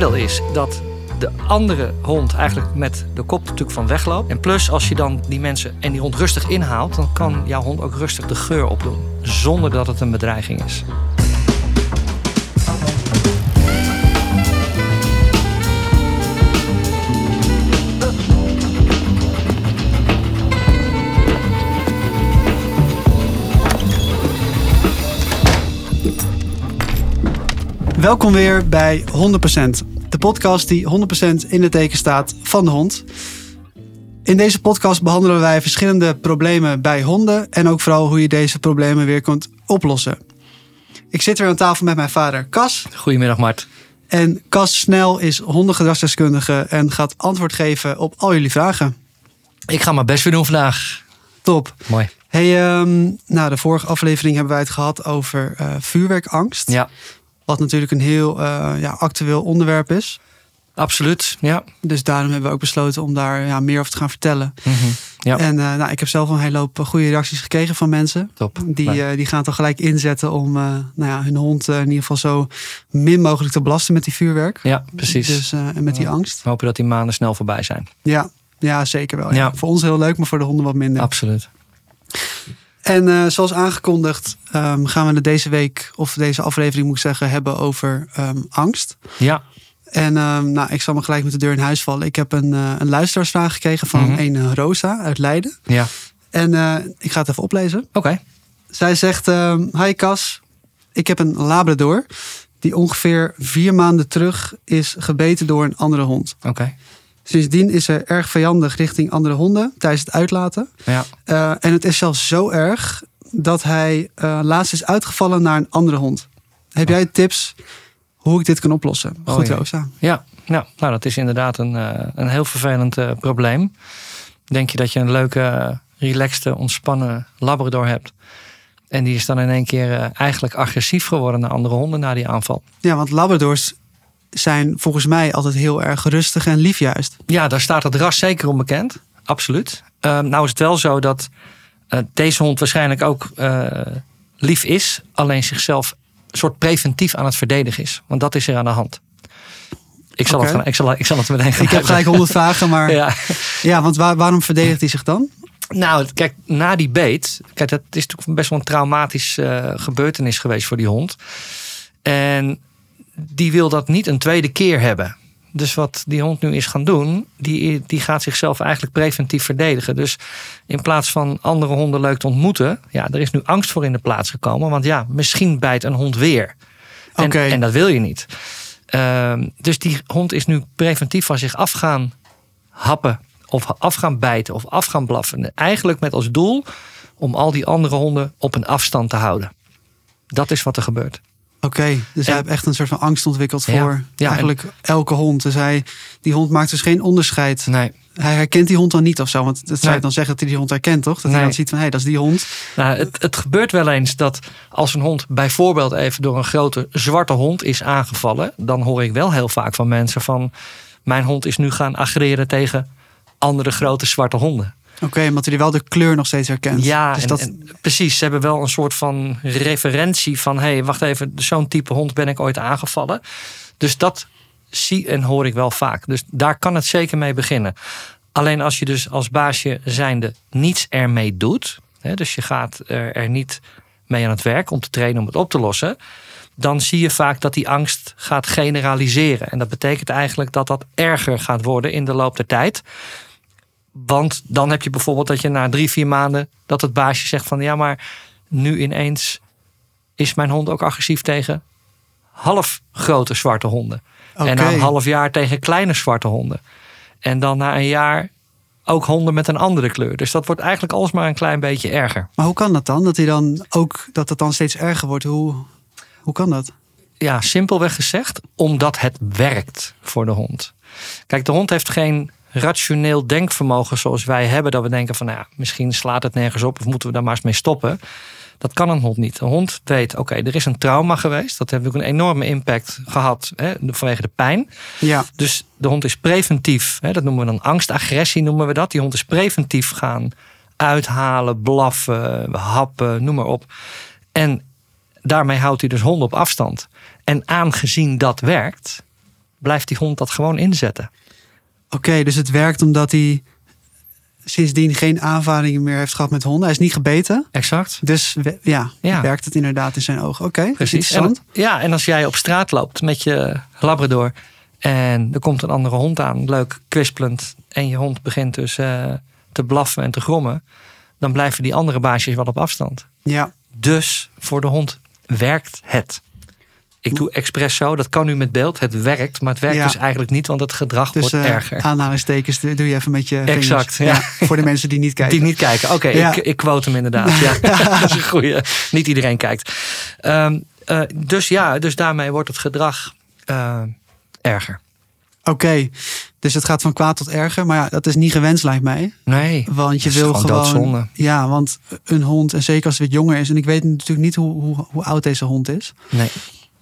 voordeel is dat de andere hond eigenlijk met de kop natuurlijk van wegloopt. En plus, als je dan die mensen en die hond rustig inhaalt, dan kan jouw hond ook rustig de geur opdoen. Zonder dat het een bedreiging is. Welkom weer bij 100%. De podcast die 100% in het teken staat van de hond. In deze podcast behandelen wij verschillende problemen bij honden en ook vooral hoe je deze problemen weer kunt oplossen. Ik zit weer aan tafel met mijn vader Cas. Goedemiddag, Mart. En Cas Snel is hondengedragsdeskundige en gaat antwoord geven op al jullie vragen. Ik ga mijn best weer doen vandaag. Top. Mooi. Hey, ehm, nou, de vorige aflevering hebben wij het gehad over eh, vuurwerkangst. Ja, Wat natuurlijk een heel eh, ja, actueel onderwerp is. absoluut. Ja. Dus daarom hebben we ook besloten om daar ja, meer over te gaan vertellen. Mhm. Ja. En eh, nou, ik heb zelf een hele hoop goede reacties gekregen van mensen. Top. Die, eh, die gaan het al gelijk inzetten om eh, nou ja, hun hond eh, in ieder geval zo min mogelijk te belasten met die vuurwerk. ja, precies. Dus, eh, en met die angst. We hopen dat die maanden snel voorbij zijn. Ja, ja zeker wel. Ja. Ja. Voor ons heel leuk, maar voor de honden wat minder. Absoluut. En eh, zoals aangekondigd ehm, gaan we het deze week, of deze aflevering moet ik zeggen, hebben over ehm, angst. Ja, En ehm, nou, ik zal me gelijk met de deur in huis vallen. Ik heb een, eh, een luisteraarsvraag gekregen van Mhm. een eh, Rosa uit Leiden. ja. En ik ga het even oplezen. Oké. Zij zegt: Hi Cas, ik heb een Labrador die ongeveer vier maanden terug is gebeten door een andere hond. Oké. Sindsdien is ze erg vijandig richting andere honden tijdens het uitlaten. Ja. Eh, en het is zelfs zo erg dat hij eh, laatst is uitgevallen naar een andere hond. Heb jij tips hoe ik dit kan oplossen? Oh, Goed, ja. Rosa. Ja, nou, nou dat is inderdaad een, eh, een heel vervelend probleem. Denk je dat je een leuke, relaxte, ontspannen Labrador hebt. En die is dan in één keer eigenlijk agressief geworden naar andere honden na die aanval. Ja, want Labradors zijn volgens mij altijd heel erg rustig en lief juist. Ja, daar staat het ras zeker onbekend. Absoluut. Eh, nou is het wel zo dat eh, deze hond waarschijnlijk ook eh, lief is. Alleen zichzelf een soort preventief aan het verdedigen is. Want dat is er aan de hand. Ik zal, het, gaan- ik zal, ik zal het meteen gaan Ik heb gelijk honderd vragen, maar ja, Ja. want waar- waarom verdedigt hij zich dan? Nou, kijk, na die beet. Kijk, dat is natuurlijk best wel een traumatische eh, gebeurtenis geweest voor die hond. En die wil dat niet een tweede keer hebben. Dus wat die hond nu is gaan doen, die, die gaat zichzelf eigenlijk preventief verdedigen. Dus in plaats van andere honden leuk te ontmoeten, ja, er is nu angst voor in de plaats gekomen. Want ja, misschien bijt een hond weer. En, en dat wil je niet. Ehm, dus die hond is nu preventief van zich af gaan happen. Of af gaan bijten of af gaan blaffen. Eigenlijk met als doel om al die andere honden op een afstand te houden. Dat is wat er gebeurt. Oké, dus hij heeft echt een soort van angst ontwikkeld voor ja, eigenlijk elke hond. Dus hij, die hond maakt dus geen onderscheid. Nee. Hij herkent die hond dan niet of zo. Want dat zou Nee. je dan zeggen dat hij die hond herkent, toch? Dat hij dan ziet van, hé, hey, dat is die hond. Nou, het, het gebeurt wel eens dat als een hond bijvoorbeeld even door een grote zwarte hond is aangevallen, dan hoor ik wel heel vaak van mensen van mijn hond is nu gaan agreren tegen andere grote zwarte honden. Oké, omdat hij wel de kleur nog steeds herkent. Ja, dus en, dat, en precies. Ze hebben wel een soort van referentie van hé, hey, wacht even, zo'n type hond ben ik ooit aangevallen. Dus dat zie en hoor ik wel vaak. Dus daar kan het zeker mee beginnen. Alleen als je dus als baasje zijnde niets ermee doet, hè, dus je gaat er, er niet mee aan het werk om te trainen om het op te lossen, dan zie je vaak dat die angst gaat generaliseren. En dat betekent eigenlijk dat dat erger gaat worden in de loop der tijd. Want dan heb je bijvoorbeeld dat je na drie, vier maanden dat het baasje zegt van ja, maar nu ineens is mijn hond ook agressief tegen half grote zwarte honden. En na een half jaar tegen kleine zwarte honden. En dan na een jaar ook honden met een andere kleur. Dus dat wordt eigenlijk alsmaar een klein beetje erger. Maar hoe kan dat dan? Dat hij dan ook dat het dan steeds erger wordt. Hoe, hoe kan dat? Ja, simpelweg gezegd, omdat het werkt voor de hond. Kijk, de hond heeft geen rationeel denkvermogen zoals wij hebben. Dat we denken van, nou ja, misschien slaat het nergens op of moeten we daar maar eens mee stoppen. Dat kan een hond niet. Een hond weet, oké, er is een trauma geweest. Dat heeft ook een enorme impact gehad hè, vanwege de pijn. Ja, Dus de hond is preventief. Hè, dat noemen we dan angstagressie, noemen we dat. Die hond is preventief gaan uithalen, blaffen, happen, noem maar op. En daarmee houdt hij dus honden op afstand. En aangezien dat werkt, blijft die hond dat gewoon inzetten. Oké, dus het werkt omdat hij sindsdien geen aanvaringen meer heeft gehad met honden. Hij is niet gebeten. Exact. Dus we- ja, Ja. werkt het inderdaad in zijn ogen. Oké, Precies. interessant. En, ja, en als jij op straat loopt met je labrador en er komt een andere hond aan, leuk kwispelend, en je hond begint dus eh, te blaffen en te grommen, dan blijven die andere baasjes wel op afstand. Ja, Dus voor de hond werkt het. Ik doe expres zo, dat kan nu met beeld. Het werkt, maar het werkt Ja. dus eigenlijk niet, want het gedrag dus wordt eh, erger. aanhalingstekens doe doe je even met je vingers. Exact, ja. Voor de mensen die niet kijken. Die niet kijken. Oké, ik, ik quote hem inderdaad. Ja. dat is een goeie. Niet iedereen kijkt. Ehm, eh, dus ja, dus daarmee wordt het gedrag eh, erger. Oké, dus het gaat van kwaad tot erger. Maar ja, dat is niet gewenst lijkt mij. Nee. Want je wil gewoon gewoon... Ja, want een hond, en zeker als het wat jonger is... en ik weet natuurlijk niet hoe, hoe, hoe oud deze hond is... Nee.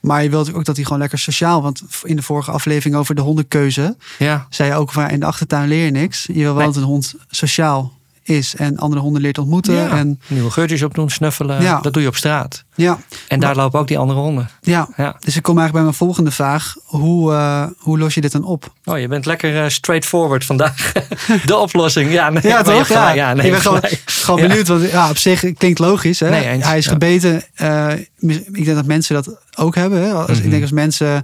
Maar je wilt ook dat hij gewoon lekker sociaal... want in de vorige aflevering over de hondenkeuze... Ja. zei je ook van in de achtertuin leer je niks. Je wil wel Nee. dat een hond sociaal is... en andere honden leert ontmoeten. ja. En, Nieuwe geurtjes opdoen, snuffelen. Ja. Dat doe je op straat. ja, En daar lopen ook die andere honden. ja, Ja. dus ik kom eigenlijk bij mijn volgende vraag. Hoe, eh, hoe los je dit dan op? Oh, je bent lekker eh, straightforward vandaag. de oplossing. Ja, nee, Ja, toch? Ja, Ja, nee, ik ben gewoon, gewoon Ja. benieuwd. Want ja, op zich klinkt logisch. Hè? Nee. Hij is Ja. gebeten. eh, ik denk dat mensen dat ook hebben. Hè? Als, Ik Mhm. denk als mensen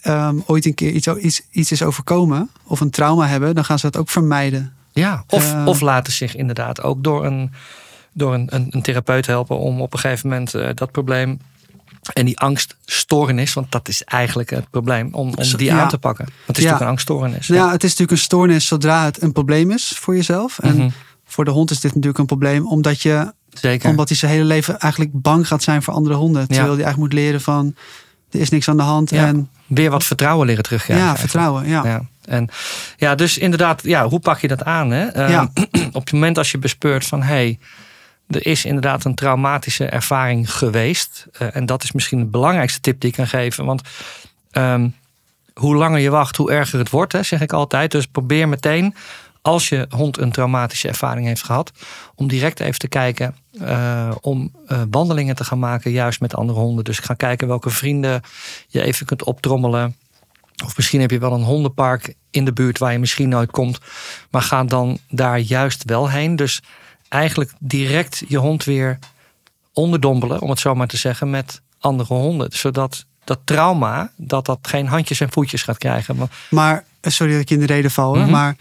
ehm, ooit een keer iets, iets, iets is overkomen... of een trauma hebben... dan gaan ze dat ook vermijden. Ja, of, Eh. of laten zich inderdaad ook door een, door een, een, een therapeut helpen om op een gegeven moment eh, dat probleem en die angststoornis, want dat is eigenlijk het probleem, om, om die ja. aan te pakken. Want het is Ja. natuurlijk een angststoornis. Nou ja, het is natuurlijk een stoornis zodra het een probleem is voor jezelf. En Mhm. voor de hond is dit natuurlijk een probleem... omdat je Zeker. Omdat hij zijn hele leven eigenlijk bang gaat zijn voor andere honden. Terwijl hij eigenlijk moet leren van er is niks aan de hand. Ja. En Weer wat vertrouwen leren terugkrijgen. ja, vertrouwen. Ja. Ja. En, ja, dus inderdaad, ja, hoe pak je dat aan? Hè? Ehm. Op het moment als je bespeurt van hé, hey, er is inderdaad een traumatische ervaring geweest. eh, en dat is misschien de belangrijkste tip die ik kan geven. Want ehm, hoe langer je wacht, hoe erger het wordt, hè, zeg ik altijd. Dus probeer meteen, als je hond een traumatische ervaring heeft gehad, om direct even te kijken eh, om eh, wandelingen te gaan maken, juist met andere honden. Dus ga kijken welke vrienden je even kunt optrommelen. Of misschien heb je wel een hondenpark in de buurt waar je misschien nooit komt. Maar ga dan daar juist wel heen. Dus eigenlijk direct je hond weer onderdompelen, om het zo maar te zeggen, met andere honden. Zodat dat trauma, dat dat geen handjes en voetjes gaat krijgen. Maar, eh, sorry dat ik je in de reden val. Mhm. Maar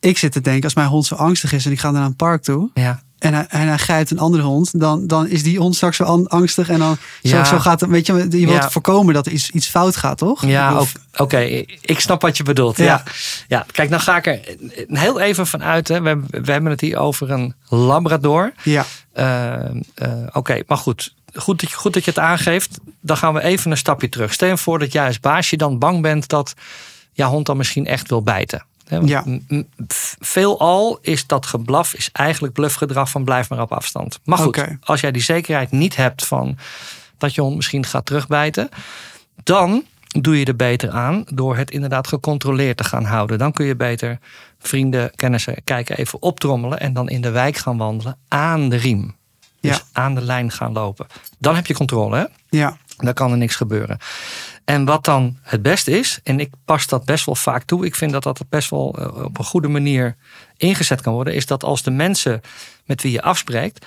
ik zit te denken, als mijn hond zo angstig is en ik ga naar een park toe. ja, En hij, en hij grijpt een andere hond, dan, dan is die hond straks zo an- angstig. En dan Ja. zo, zo gaat het. Weet je, je wilt Ja. voorkomen dat er iets, iets fout gaat, toch? ja oké, ik snap wat je bedoelt. Ja. Ja. Kijk, dan ga ik er heel even vanuit. Hè. We, we hebben het hier over een Labrador. ja. Eh, eh, Oké, maar goed. Goed dat, je, goed dat je het aangeeft. Dan gaan we even een stapje terug. Stel je voor dat jij als baasje dan bang bent dat jouw hond dan misschien echt wil bijten. Ja. Veelal is dat geblaf is eigenlijk bluffgedrag van blijf maar op afstand. Maar goed, als jij die zekerheid niet hebt van dat je hond misschien gaat terugbijten, dan doe je er beter aan door het inderdaad gecontroleerd te gaan houden. Dan kun je beter vrienden, kennissen kijken, even optrommelen en dan in de wijk gaan wandelen aan de riem. Dus Ja. aan de lijn gaan lopen. Dan heb je controle, hè? ja. Dan kan er niks gebeuren. En wat dan het beste is, en ik pas dat best wel vaak toe, ik vind dat dat best wel eh, op een goede manier ingezet kan worden, is dat als de mensen met wie je afspreekt,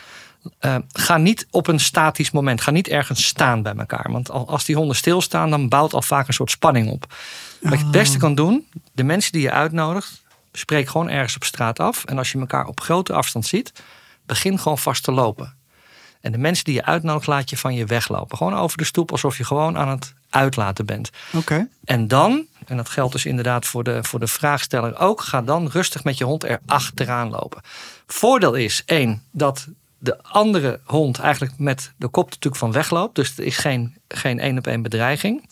eh, ga niet op een statisch moment, ga niet ergens staan bij elkaar. Want al- als die honden stilstaan, dan bouwt al vaak een soort spanning op. Wat je het beste kan doen, de mensen die je uitnodigt, spreek gewoon ergens op straat af. En als je elkaar op grote afstand ziet, begin gewoon vast te lopen. En de mensen die je uitnodigt, laat je van je weglopen. Gewoon over de stoep, alsof je gewoon aan het uitlaten bent. Oké. En dan, en dat geldt dus inderdaad voor de, voor de vraagsteller ook, ga dan rustig met je hond er achteraan lopen. Voordeel is, één, dat de andere hond eigenlijk met de kop natuurlijk van wegloopt. Dus er is geen, geen één op één bedreiging.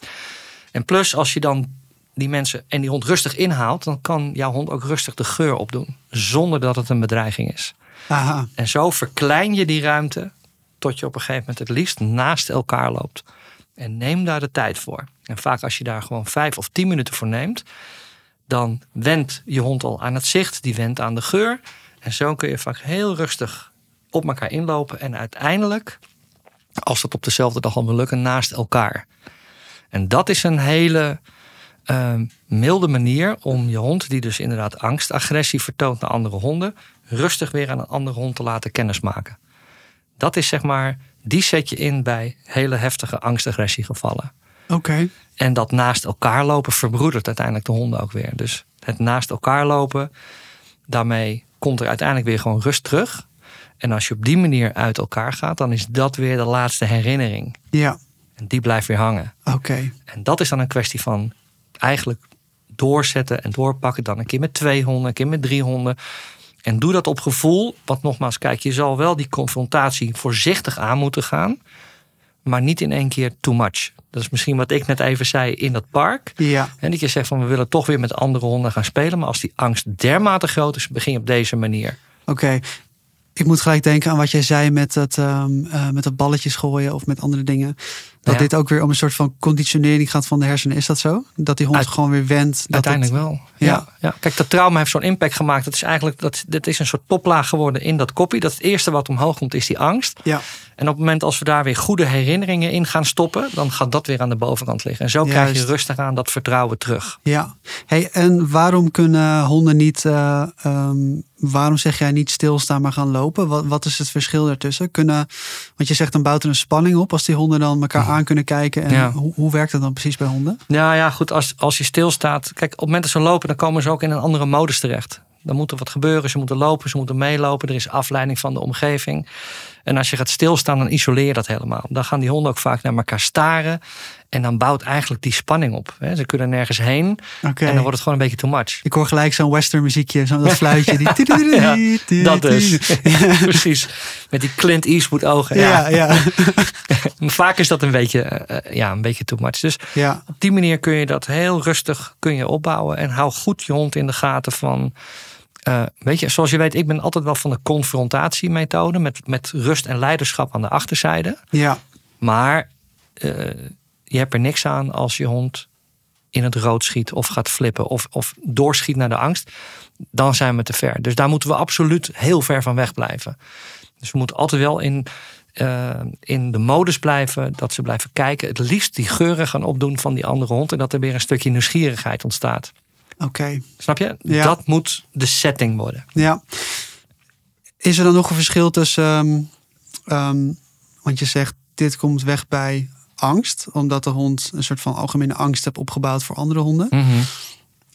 En plus, als je dan die mensen en die hond rustig inhaalt, dan kan jouw hond ook rustig de geur opdoen. Zonder dat het een bedreiging is. Aha. En zo verklein je die ruimte tot je op een gegeven moment het liefst naast elkaar loopt. En neem daar de tijd voor. En vaak als je daar gewoon vijf of tien minuten voor neemt, dan wendt je hond al aan het zicht, die wendt aan de geur. En zo kun je vaak heel rustig op elkaar inlopen en uiteindelijk, als dat op dezelfde dag al wil lukken, naast elkaar. En dat is een hele ehm, milde manier om je hond, die dus inderdaad angst, agressie vertoont naar andere honden, rustig weer aan een andere hond te laten kennismaken. Dat is zeg maar, die zet je in bij hele heftige angstagressiegevallen. Oké. En dat naast elkaar lopen verbroedert uiteindelijk de honden ook weer. Dus het naast elkaar lopen, daarmee komt er uiteindelijk weer gewoon rust terug. En als je op die manier uit elkaar gaat, dan is dat weer de laatste herinnering. Ja. En die blijft weer hangen. Oké. En dat is dan een kwestie van eigenlijk doorzetten en doorpakken. Dan een keer met twee honden, een keer met drie honden. En doe dat op gevoel. Want nogmaals, kijk, je zal wel die confrontatie voorzichtig aan moeten gaan. Maar niet in één keer too much. Dat is misschien wat ik net even zei in dat park. Ja. En dat je zegt van we willen toch weer met andere honden gaan spelen. Maar als die angst dermate groot is, begin je op deze manier. Oké. Ik moet gelijk denken aan wat jij zei met dat, ehm, eh, met dat balletjes gooien of met andere dingen. Dat Ja. dit ook weer om een soort van conditionering gaat van de hersenen. Is dat zo? Dat die hond Uit- gewoon weer wendt. Uiteindelijk het- wel. Ja. Ja. Ja. Kijk, dat trauma heeft zo'n impact gemaakt. Dat is eigenlijk dat, dat is een soort toplaag geworden in dat koppie. Dat het eerste wat omhoog komt is die angst. Ja. En op het moment als we daar weer goede herinneringen in gaan stoppen, dan gaat dat weer aan de bovenkant liggen. En zo krijg je rustig aan dat vertrouwen terug. Ja. Hey, en waarom kunnen honden niet, eh, ehm, waarom zeg jij niet stilstaan maar gaan lopen? Wat, wat is het verschil daartussen? Kunnen, want je zegt dan bouwt er een spanning op als die honden dan elkaar aan kunnen kijken. En Ja. hoe, hoe werkt dat dan precies bij honden? Ja, ja, goed. Als, als je stilstaat. Kijk, op het moment dat ze lopen, dan komen ze ook in een andere modus terecht. Dan moet er wat gebeuren. Ze moeten lopen, ze moeten meelopen. Er is afleiding van de omgeving. En als je gaat stilstaan, dan isoleer dat helemaal. Dan gaan die honden ook vaak naar elkaar staren. En dan bouwt eigenlijk die spanning op. hè. Ze kunnen nergens heen. En dan wordt het gewoon een beetje too much. Ik hoor gelijk zo'n western muziekje, zo'n dat fluitje. Die Ja, Dat dus. Precies. Met die Clint Eastwood ogen. Ja, Ja. ja. Vaak is dat een beetje, eh, eh, ja, een beetje too much. Dus ja. op die manier kun je dat heel rustig kun je opbouwen. En hou goed je hond in de gaten van... eh, weet je, zoals je weet, ik ben altijd wel van de confrontatiemethode. Met, met rust en leiderschap aan de achterzijde. Ja. Maar eh, je hebt er niks aan als je hond in het rood schiet of gaat flippen of, of doorschiet naar de angst. Dan zijn we te ver. Dus daar moeten we absoluut heel ver van weg blijven. Dus we moeten altijd wel in, eh, in de modus blijven dat ze blijven kijken. Het liefst die geuren gaan opdoen van die andere hond. En dat er weer een stukje nieuwsgierigheid ontstaat. Oké. Snap je? Ja. Dat moet de setting worden. Ja. Is er dan nog een verschil tussen, ehm, ehm, want je zegt dit komt weg bij angst, omdat de hond een soort van algemene angst heeft opgebouwd voor andere honden.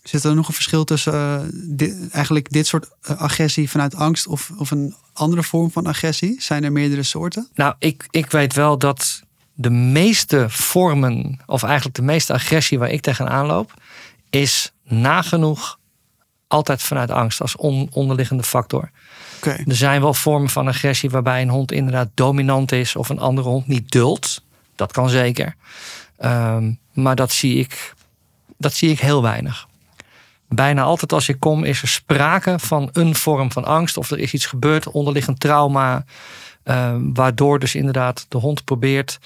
Zit er nog een verschil tussen eh, dit, eigenlijk dit soort eh, agressie vanuit angst of, of een andere vorm van agressie? Zijn er meerdere soorten? Nou, ik, ik weet wel dat de meeste vormen, of eigenlijk de meeste agressie waar ik tegenaan loop, is nagenoeg altijd vanuit angst als on- onderliggende factor. Er zijn wel vormen van agressie waarbij een hond inderdaad dominant is of een andere hond niet duldt. Dat kan zeker. Ehm, maar dat zie, ik, dat zie ik heel weinig. Bijna altijd als ik kom is er sprake van een vorm van angst. Of er is iets gebeurd, onderliggend trauma. ehm, waardoor dus inderdaad de hond probeert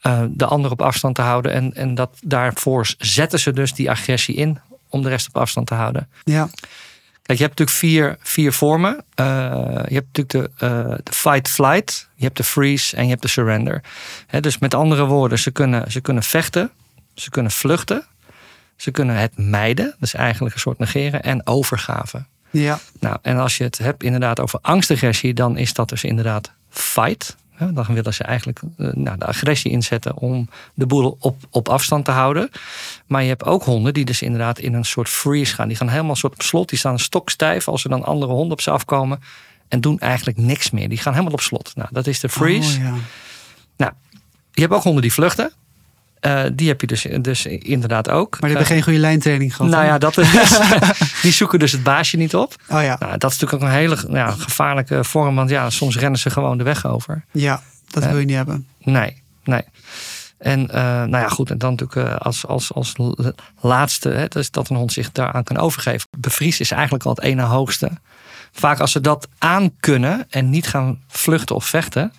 eh, de ander op afstand te houden. En, en dat, daarvoor zetten ze dus die agressie in om de rest op afstand te houden. Ja. Kijk, je hebt natuurlijk vier, vier vormen. Eh, je hebt natuurlijk de, eh, de fight-flight, je hebt de freeze en je hebt de surrender. Dus met andere woorden, ze kunnen, ze kunnen vechten, ze kunnen vluchten, ze kunnen het mijden, is eigenlijk een soort negeren, en overgave. Ja. Nou, en als je het hebt inderdaad over angstagressie, dan is dat dus inderdaad fight. Dan willen ze eigenlijk eh, nou, de agressie inzetten om de boel op, op afstand te houden. Maar je hebt ook honden die dus inderdaad in een soort freeze gaan. Die gaan helemaal soort op slot. Die staan stokstijf als er dan andere honden op ze afkomen. En doen eigenlijk niks meer. Die gaan helemaal op slot. Nou, dat is de freeze. Oh, ja. Nou, je hebt ook honden die vluchten. Eh, die heb je dus, dus inderdaad ook. Maar die hebben geen goede lijntraining gehad. Nou ja, dat is, die zoeken dus het baasje niet op. Oh ja. Nou, dat is natuurlijk ook een hele gevaarlijke vorm. Want ja, soms rennen ze gewoon de weg over. Ja, dat Ja. wil je niet hebben. Nee, nee. En eh, nou ja, goed. En dan natuurlijk eh, als, als, als laatste, hè, dus dat een hond zich daaraan kan overgeven. Bevries is eigenlijk al het ene hoogste. Vaak als ze dat aan kunnen en niet gaan vluchten of vechten,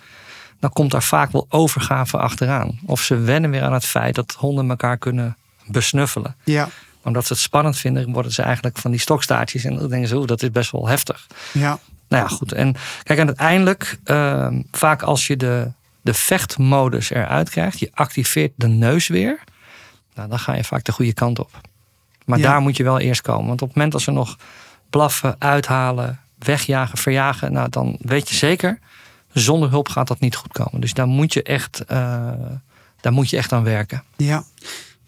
dan komt daar vaak wel overgave achteraan. Of ze wennen weer aan het feit dat honden elkaar kunnen besnuffelen. Ja. Omdat ze het spannend vinden, worden ze eigenlijk van die stokstaartjes. En dan denken ze, oeh, dat is best wel heftig. Ja. Nou ja, goed. En kijk, en uiteindelijk, ehm, vaak als je de, de vechtmodus eruit krijgt, je activeert de neus weer, nou, dan ga je vaak de goede kant op. Maar Ja. daar moet je wel eerst komen. Want op het moment dat ze nog blaffen, uithalen, wegjagen, verjagen, nou, dan weet je zeker, zonder hulp gaat dat niet goed komen. Dus daar moet je echt, eh, daar moet je echt aan werken. Ja,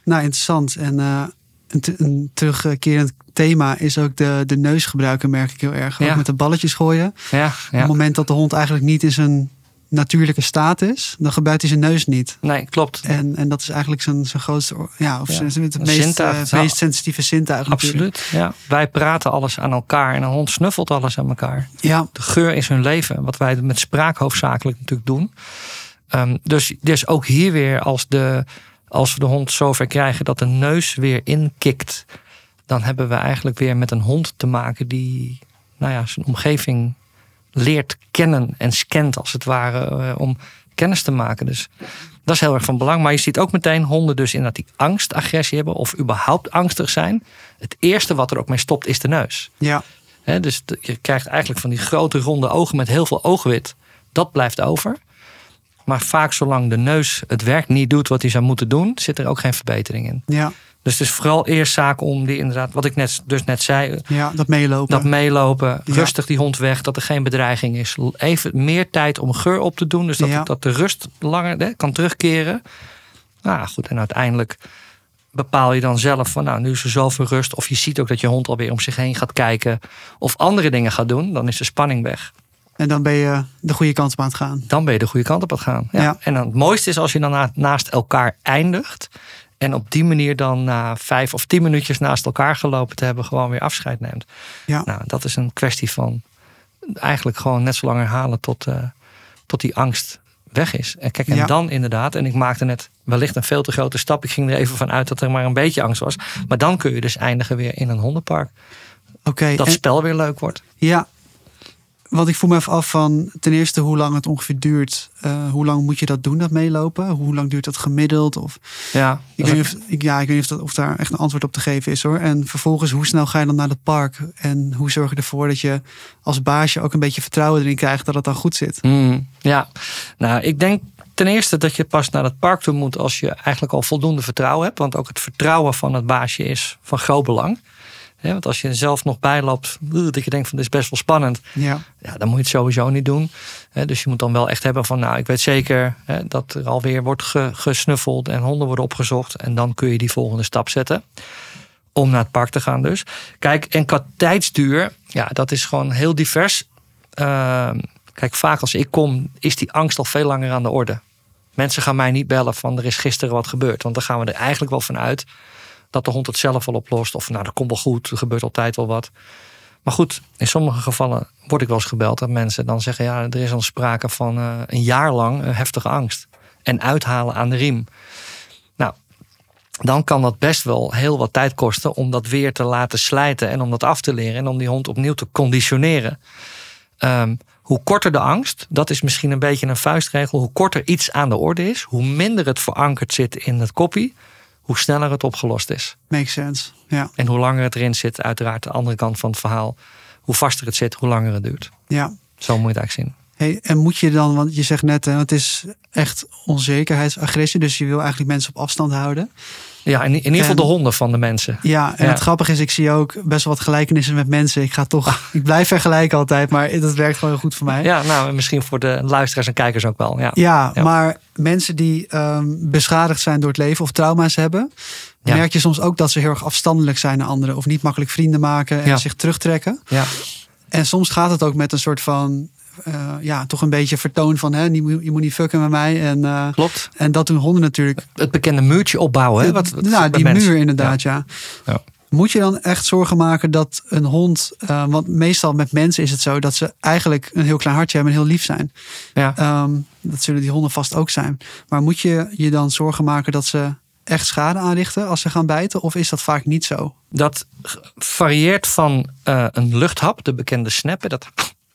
nou interessant. En eh, een, te- een terugkerend thema is ook de, de neus gebruiken, merk ik heel erg. Ook Ja. met de balletjes gooien. Ja, Op ja. het moment dat de hond eigenlijk niet in zijn natuurlijke staat is, dan gebruikt hij zijn neus niet. Nee, klopt. En, en dat is eigenlijk zijn, zijn grootste, ja, of Ja. zijn, het meest, zintuig. eh, het Nou, meest sensitieve zintuig. natuurlijk. Absoluut. Ja. Wij praten alles aan elkaar en een hond snuffelt alles aan elkaar. Ja, De geur is hun leven, wat wij met spraak hoofdzakelijk natuurlijk doen. Ehm, dus, dus ook hier weer, als, de, als we de hond zover krijgen dat de neus weer inkikt, dan hebben we eigenlijk weer met een hond te maken die nou ja, zijn omgeving leert kennen en scant als het ware eh, om kennis te maken. Dus dat is heel erg van belang. Maar je ziet ook meteen honden dus inderdaad die angst, agressie hebben of überhaupt angstig zijn. Het eerste wat er ook mee stopt is de neus. ja, dus je krijgt eigenlijk van die grote ronde ogen met heel veel oogwit. Dat blijft over. Maar vaak zolang de neus het werk niet doet wat hij zou moeten doen, zit er ook geen verbetering in. ja, Dus het is vooral eerst zaak om die inderdaad, wat ik net, dus net zei, ja, dat meelopen. dat meelopen, Ja. rustig die hond weg, dat er geen bedreiging is. Even meer tijd om geur op te doen, dus dat, Ja. dat de rust langer hè, kan terugkeren. Nou goed, en uiteindelijk bepaal je dan zelf van nou, nu is er zoveel rust. Of je ziet ook dat je hond alweer om zich heen gaat kijken of andere dingen gaat doen. Dan is de spanning weg. En dan ben je de goede kant op aan het gaan. Dan ben je de goede kant op aan het gaan. Ja. Ja. En dan het mooiste is als je dan na- naast elkaar eindigt. En op die manier dan na vijf of tien minuutjes naast elkaar gelopen te hebben, gewoon weer afscheid neemt. Ja, Nou, dat is een kwestie van eigenlijk gewoon net zo lang herhalen tot, eh, tot die angst weg is. En kijk, en Ja. dan inderdaad, en ik maakte net wellicht een veel te grote stap. Ik ging er even van uit dat er maar een beetje angst was. Maar dan kun je dus eindigen weer in een hondenpark. oké. Dat En- spel weer leuk wordt. Ja, want ik voel me even af van ten eerste hoe lang het ongeveer duurt. Eh, hoe lang moet je dat doen, dat meelopen? Hoe lang duurt dat gemiddeld? Of, Ja, ik, weet niet of, ik, ja, ik weet niet of, dat, of daar echt een antwoord op te geven is hoor. En vervolgens, hoe snel ga je dan naar het park? En hoe zorg je ervoor dat je als baasje ook een beetje vertrouwen erin krijgt dat het dan goed zit? Mm, ja, nou, ik denk ten eerste dat je pas naar het park toe moet als je eigenlijk al voldoende vertrouwen hebt. Want ook het vertrouwen van het baasje is van groot belang. Want als je zelf nog bijloopt, uh, dat je denkt van dit is best wel spannend. Ja, Ja, dan moet je het sowieso niet doen. Dus je moet dan wel echt hebben van, nou, ik weet zeker hè, dat er alweer wordt ge- gesnuffeld en honden worden opgezocht. En dan kun je die volgende stap zetten. Om naar het park te gaan dus. Kijk, en qua tijdsduur, ja, dat is gewoon heel divers. Ehm, kijk, vaak als ik kom, is die angst al veel langer aan de orde. Mensen gaan mij niet bellen van er is gisteren wat gebeurd. Want dan gaan we er eigenlijk wel van uit dat de hond het zelf wel oplost. Of nou, dat komt wel goed, er gebeurt altijd wel wat. Maar goed, in sommige gevallen word ik wel eens gebeld dat mensen dan zeggen: ja, er is al sprake van eh, een jaar lang eh, heftige angst. En uithalen aan de riem. Nou, dan kan dat best wel heel wat tijd kosten om dat weer te laten slijten en om dat af te leren en om die hond opnieuw te conditioneren. Ehm, hoe korter de angst, dat is misschien een beetje een vuistregel. Hoe korter iets aan de orde is, hoe minder het verankerd zit in het koppie, hoe sneller het opgelost is. makes sense. Ja, En hoe langer het erin zit, uiteraard de andere kant van het verhaal. Hoe vaster het zit, hoe langer het duurt. ja. Zo moet je het eigenlijk zien. Hey, en moet je dan, want je zegt net, hè, het is echt onzekerheidsagressie, dus je wil eigenlijk mensen op afstand houden. Ja, in, in ieder geval de honden van de mensen. Ja, en Ja. het grappige is, ik zie ook best wel wat gelijkenissen met mensen. Ik ga toch, ik blijf vergelijken altijd, maar dat werkt gewoon heel goed voor mij. Ja, nou, en misschien voor de luisteraars en kijkers ook wel. Ja. Ja, Ja. maar mensen die ehm, beschadigd zijn door het leven of trauma's hebben, Ja. merk je soms ook dat ze heel erg afstandelijk zijn naar anderen of niet makkelijk vrienden maken en zich terugtrekken. Ja. En soms gaat het ook met een soort van, eh, ja, toch een beetje vertoon van, hè, je, moet, je moet niet fucken met mij. En, eh, Klopt. en dat doen honden natuurlijk. Het bekende muurtje opbouwen. Hè? Wat, wat nou, die muur inderdaad, ja. Ja. Moet je dan echt zorgen maken dat een hond, eh, want meestal met mensen is het zo dat ze eigenlijk een heel klein hartje hebben en heel lief zijn. Ja. Ehm, dat zullen die honden vast ook zijn. Maar moet je je dan zorgen maken dat ze echt schade aanrichten als ze gaan bijten? Of is dat vaak niet zo? Dat varieert van een luchthap, de bekende snappen. Dat,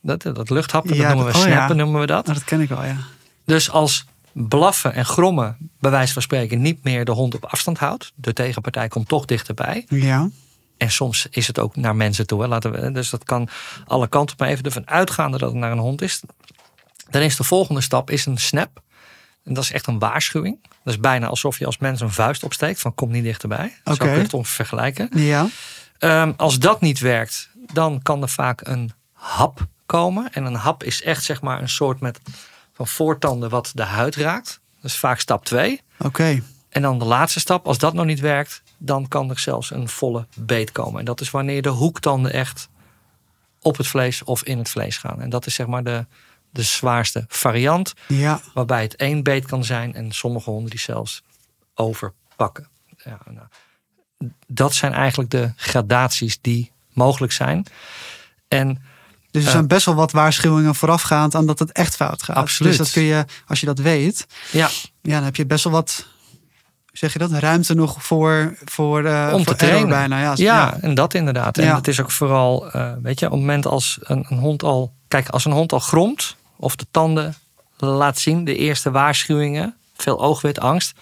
dat, dat luchthappen, Ja, dat noemen we oh ja. snappen, noemen we dat. Nou, dat ken ik wel, ja. Dus als blaffen en grommen, bij wijze van spreken, niet meer de hond op afstand houdt. De tegenpartij komt toch dichterbij. Ja, En soms is het ook naar mensen toe. Hè. Laten we, dus dat kan alle kanten op. Maar even ervan uitgaande dat het naar een hond is. Dan is de volgende stap is een snap. En dat is echt een waarschuwing. Dat is bijna alsof je als mens een vuist opsteekt van kom niet dichterbij. Zo Oké. kun je het ongeveer vergelijken. Ja. Ehm, als dat niet werkt, dan kan er vaak een hap komen. En een hap is echt zeg maar een soort met van voortanden wat de huid raakt. Dat is vaak stap 2. Oké. En dan de laatste stap, als dat nog niet werkt, dan kan er zelfs een volle beet komen. En dat is wanneer de hoektanden echt op het vlees of in het vlees gaan. En dat is zeg maar de, de zwaarste variant, Ja. waarbij het één beet kan zijn en sommige honden die zelfs overpakken. Ja, nou, dat zijn eigenlijk de gradaties die mogelijk zijn. En Dus er zijn best wel wat waarschuwingen voorafgaand aan dat het echt fout gaat. Absoluut. Dus dat kun je, als je dat weet, ja, ja, dan heb je best wel wat, zeg je dat, ruimte nog voor, voor, eh Om voor te trainen. bijna. Ja, Ja, en dat inderdaad. En Ja. het is ook vooral, eh, weet je, op het moment als een, een hond al. Kijk, als een hond al gromt of de tanden laat zien, de eerste waarschuwingen, veel oogwit, angst.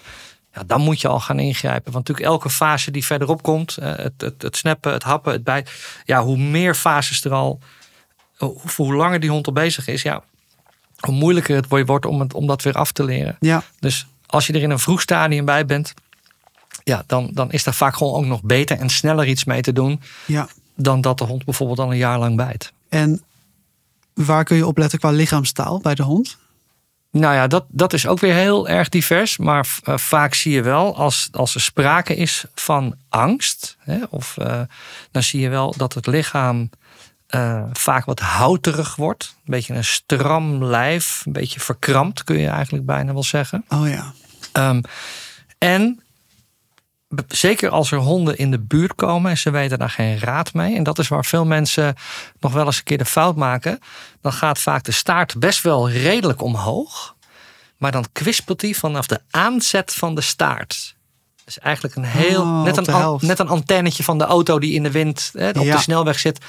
Ja, dan moet je al gaan ingrijpen. Want natuurlijk elke fase die verderop komt, eh, het, het, het snappen, het happen, het bijten. Ja, hoe meer fases er al, hoe, hoe langer die hond al bezig is, ja, hoe moeilijker het wordt om, het, om dat weer af te leren. ja, Dus als je er in een vroeg stadium bij bent, ja, dan, dan is daar vaak gewoon ook nog beter en sneller iets mee te doen ja. dan dat de hond bijvoorbeeld al een jaar lang bijt. En waar kun je op letten qua lichaamstaal bij de hond? Nou ja, dat, dat is ook weer heel erg divers. Maar eh, vaak zie je wel, als, als er sprake is van angst, hè, of, eh, dan zie je wel dat het lichaam eh, vaak wat houterig wordt. Een beetje een stram lijf, een beetje verkrampt kun je eigenlijk bijna wel zeggen. Oh ja, Ehm, en zeker als er honden in de buurt komen en ze weten daar geen raad mee. En dat is waar veel mensen nog wel eens een keer de fout maken. Dan gaat vaak de staart best wel redelijk omhoog. Maar dan kwispelt hij vanaf de aanzet van de staart. Dus eigenlijk een heel. Oh, net, een, net een antennetje van de auto die in de wind hè, op Ja. de snelweg zit.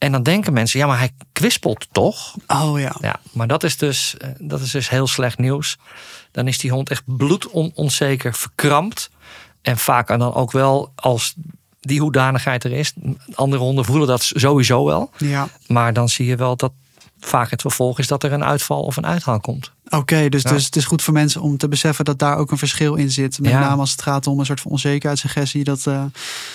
En dan denken mensen, ja, maar hij kwispelt toch? oh ja. Ja, maar dat is dus, eh, dat is dus heel slecht nieuws. Dan is die hond echt bloedonzeker, verkrampt. En vaak dan ook wel als die hoedanigheid er is. Andere honden voelen dat sowieso wel. Ja, Maar dan zie je wel dat vaak het vervolg is dat er een uitval of een uithaal komt. Oké. dus, Ja. dus het is goed voor mensen om te beseffen dat daar ook een verschil in zit. Met Ja. name als het gaat om een soort van onzekerheidssuggestie. Dat, eh,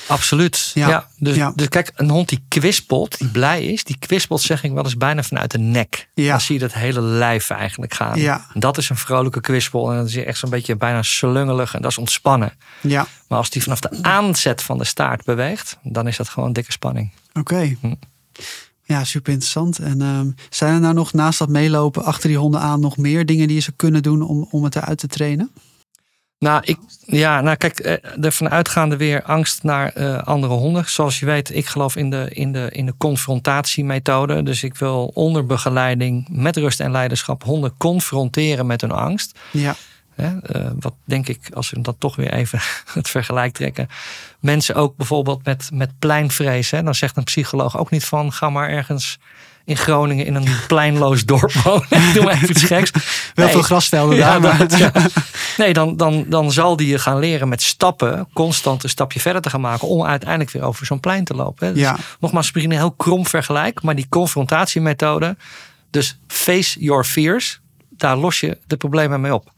Absoluut. Ja, Ja. dus, dus kijk, een hond die kwispelt, die blij is, die kwispelt zeg ik wel eens bijna vanuit de nek. Ja. Dan zie je dat hele lijf eigenlijk gaan. Ja. Dat is een vrolijke kwispel. En dan je echt zo'n beetje bijna slungelig en dat is ontspannen. ja, Maar als die vanaf de aanzet van de staart beweegt, dan is dat gewoon dikke spanning. oké. Hm. Ja, super interessant. En ehm, zijn er nou nog naast dat meelopen achter die honden aan nog meer dingen die je zou kunnen doen om, om het eruit te trainen? Nou, ik, ja, nou kijk, eh, ervan uitgaande weer angst naar eh, andere honden. Zoals je weet, ik geloof in de, in, de, in de confrontatiemethode. Dus ik wil onder begeleiding met rust en leiderschap honden confronteren met hun angst. Ja, Hè, eh, wat denk ik, als we dat toch weer even het vergelijk trekken. Mensen ook bijvoorbeeld met, met pleinvrees. Hè, dan zegt een psycholoog ook niet van ga maar ergens in Groningen in een pleinloos dorp wonen. Doe maar even iets geks. wel Nee. veel grasvelden Ja, daar. Maar, dat, ja. Nee, dan, dan, dan zal die je gaan leren met stappen, constant een stapje verder te gaan maken. om uiteindelijk weer over zo'n plein te lopen. hè. Dus Ja. Nogmaals, misschien een heel krom vergelijk, maar die confrontatiemethode. Dus face your fears, daar los je de problemen mee op.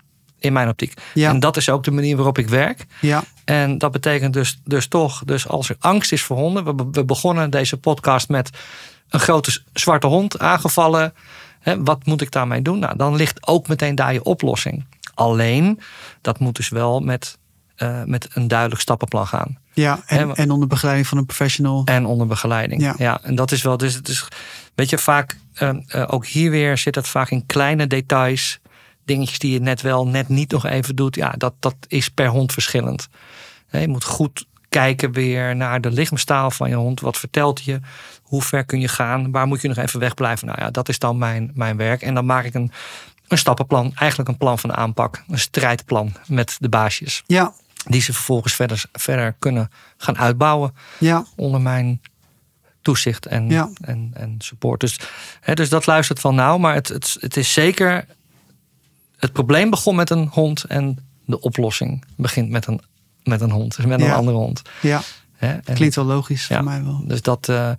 In mijn optiek. Ja. En dat is ook de manier waarop ik werk. ja, En dat betekent dus, dus toch, dus als er angst is voor honden. We, we begonnen deze podcast met een grote zwarte hond aangevallen. Hè, wat moet ik daarmee doen? Nou, dan ligt ook meteen daar je oplossing. Alleen, dat moet dus wel met, eh, met een duidelijk stappenplan gaan. ja. En, en onder begeleiding van een professional. En onder begeleiding. Ja. Ja, en dat is wel. Dus het is, weet je, vaak, eh, eh, ook hier weer zit het vaak in kleine details. Dingetjes die je net wel, net niet nog even doet. Ja, dat, dat is per hond verschillend. Je moet goed kijken weer naar de lichaamstaal van je hond. Wat vertelt je? Hoe ver kun je gaan? Waar moet je nog even wegblijven? Nou ja, dat is dan mijn, mijn werk. En dan maak ik een, een stappenplan. Eigenlijk een plan van aanpak. Een strijdplan met de baasjes. Ja, Die ze vervolgens verder, verder kunnen gaan uitbouwen ja, onder mijn toezicht en, Ja. en, en support. Dus, hè, dus dat luistert van nauw. Maar het, het, het is zeker. Het probleem begon met een hond en de oplossing begint met een, met een hond. Dus met een andere hond. ja. Klinkt wel logisch Ja. voor mij wel. Dus dat. eh,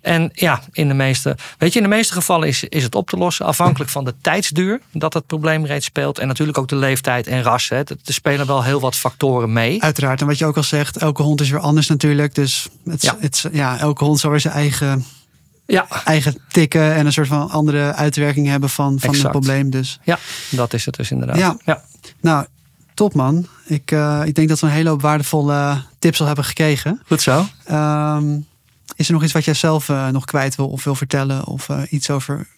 en ja, in de meeste. Weet je, in de meeste gevallen is, is het op te lossen. Afhankelijk van de tijdsduur dat het probleem reeds speelt. En natuurlijk ook de leeftijd en ras. Hè. Er er spelen wel heel wat factoren mee. Uiteraard. En wat je ook al zegt, elke hond is weer anders natuurlijk. Dus het, Ja. het, ja, elke hond zal weer zijn eigen, Ja, eigen tikken en een soort van andere uitwerking hebben van, van het probleem. Dus ja, dat is het dus inderdaad. Ja. ja. nou, top man. Ik, eh, ik denk dat we een hele hoop waardevolle tips al hebben gekregen. Goed zo. Ehm, is er nog iets wat jij zelf eh, nog kwijt wil of wil vertellen? Of eh, iets over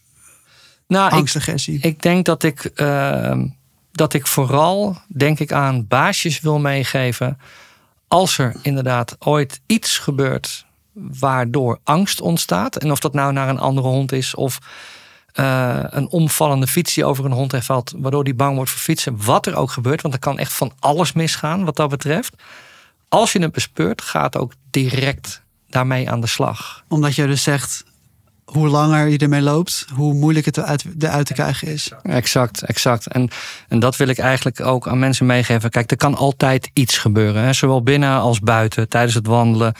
Nou, ik, angstagressie? ik denk dat ik, ehm, dat ik vooral denk ik aan baasjes wil meegeven. Als er inderdaad ooit iets gebeurt waardoor angst ontstaat. En of dat nou naar een andere hond is of eh, een omvallende fiets die over een hond heen valt, waardoor die bang wordt voor fietsen. Wat er ook gebeurt, want er kan echt van alles misgaan wat dat betreft. Als je het bespeurt, gaat ook direct daarmee aan de slag. Omdat je dus zegt, hoe langer je ermee loopt, hoe moeilijk het eruit, eruit te krijgen is. Exact, exact. En, en dat wil ik eigenlijk ook aan mensen meegeven. Kijk, er kan altijd iets gebeuren. Hè? Zowel binnen als buiten, tijdens het wandelen.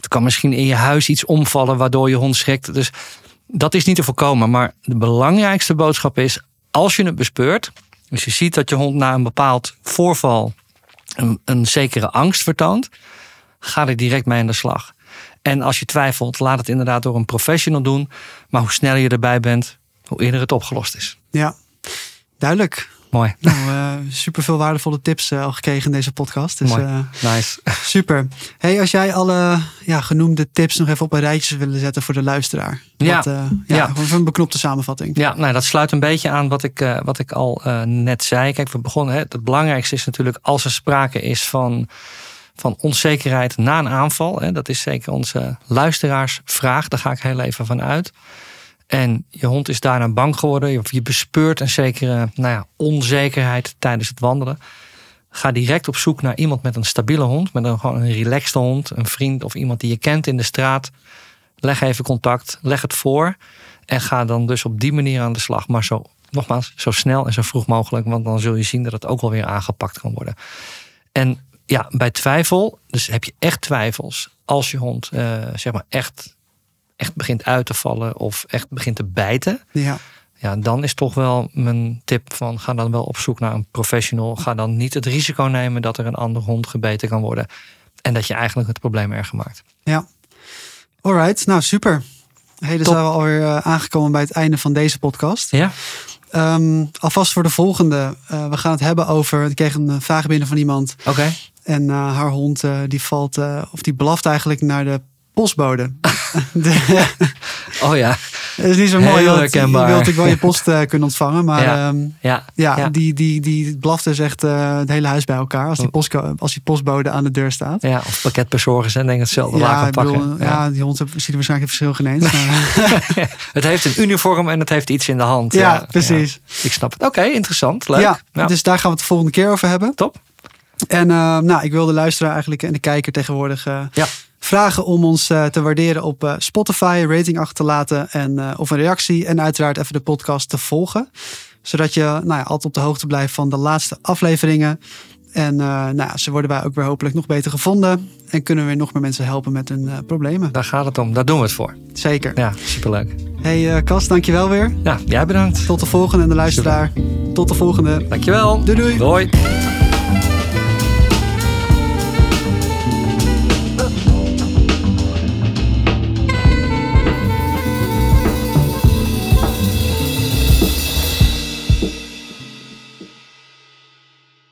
Er kan misschien in je huis iets omvallen waardoor je hond schrikt. Dus dat is niet te voorkomen. Maar de belangrijkste boodschap is, als je het bespeurt... dus je ziet dat je hond na een bepaald voorval een, een zekere angst vertoont... ga er direct mee aan de slag. En als je twijfelt, laat het inderdaad door een professional doen. Maar hoe sneller je erbij bent, hoe eerder het opgelost is. Ja, duidelijk. Mooi. Nou, eh, super veel waardevolle tips eh, al gekregen in deze podcast. Dus Mooi. eh, Nice. super. Hey, als jij alle ja, genoemde tips nog even op een rijtje willen zetten voor de luisteraar. Ja. Wat, ja, Ja. Gewoon even een beknopte samenvatting. Ja, nou, dat sluit een beetje aan wat ik, wat ik al net zei. Kijk, we begonnen. Hè, het belangrijkste is natuurlijk als er sprake is van, van onzekerheid na een aanval. Hè, dat is zeker onze luisteraarsvraag. Daar ga ik heel even van uit. En je hond is daarna bang geworden. Of je bespeurt een zekere nou ja, onzekerheid tijdens het wandelen. Ga direct op zoek naar iemand met een stabiele hond. Met een, gewoon een relaxte hond. Een vriend of iemand die je kent in de straat. Leg even contact. Leg het voor. En ga dan dus op die manier aan de slag. Maar zo, nogmaals, zo snel en zo vroeg mogelijk. Want dan zul je zien dat het ook wel weer aangepakt kan worden. En ja, bij twijfel, dus heb je echt twijfels. Als je hond eh, zeg maar echt, echt begint uit te vallen of echt begint te bijten. Ja, Ja, dan is toch wel mijn tip van ga dan wel op zoek naar een professional. Ga dan niet het risico nemen dat er een andere hond gebeten kan worden. En dat je eigenlijk het probleem erger maakt. ja. Alright, nou super. Top. zijn we alweer eh, aangekomen bij het einde van deze podcast. Ja? Ehm, alvast voor de volgende. Eh, we gaan het hebben over. Ik kreeg een vraag binnen van iemand. Oké. En eh, haar hond eh, die valt, eh, of die blaft eigenlijk naar de postbode. De- Oh ja. dat is niet zo Heel mooi. want herkenbaar. Je wilt natuurlijk wel je post kunnen ontvangen. Maar Ja. ja, Ja. ja, Ja. Die, die, die blaft dus echt het hele huis bij elkaar. Als die, Oh. postco- als die postbode aan de deur staat. Ja, of pakketbezorgers en denk hetzelfde Ja, laken ik pakken. bedoel, ja. die hond ziet er waarschijnlijk het verschil geen eens. Het heeft een uniform en het heeft iets in de hand. ja, precies. Ik snap het. Oké, interessant. Leuk. Ja, Ja, dus daar gaan we het de volgende keer over hebben. top. En eh, nou, ik wil de luisteraar eigenlijk en de kijker tegenwoordig eh, Ja. vragen om ons eh, te waarderen op eh, Spotify, een rating achter te laten en, of een reactie. En uiteraard even de podcast te volgen. Zodat je nou ja, altijd op de hoogte blijft van de laatste afleveringen. En nou ja, ze worden wij ook weer hopelijk nog beter gevonden. En kunnen we weer nog meer mensen helpen met hun problemen. Daar gaat het om. Daar doen we het voor. Zeker. Ja, superleuk. Hey eh Cas, dankjewel weer. Ja, jij bedankt. Tot de volgende en de luisteraar. Tot de volgende. Dankjewel. Doei doei. Doei.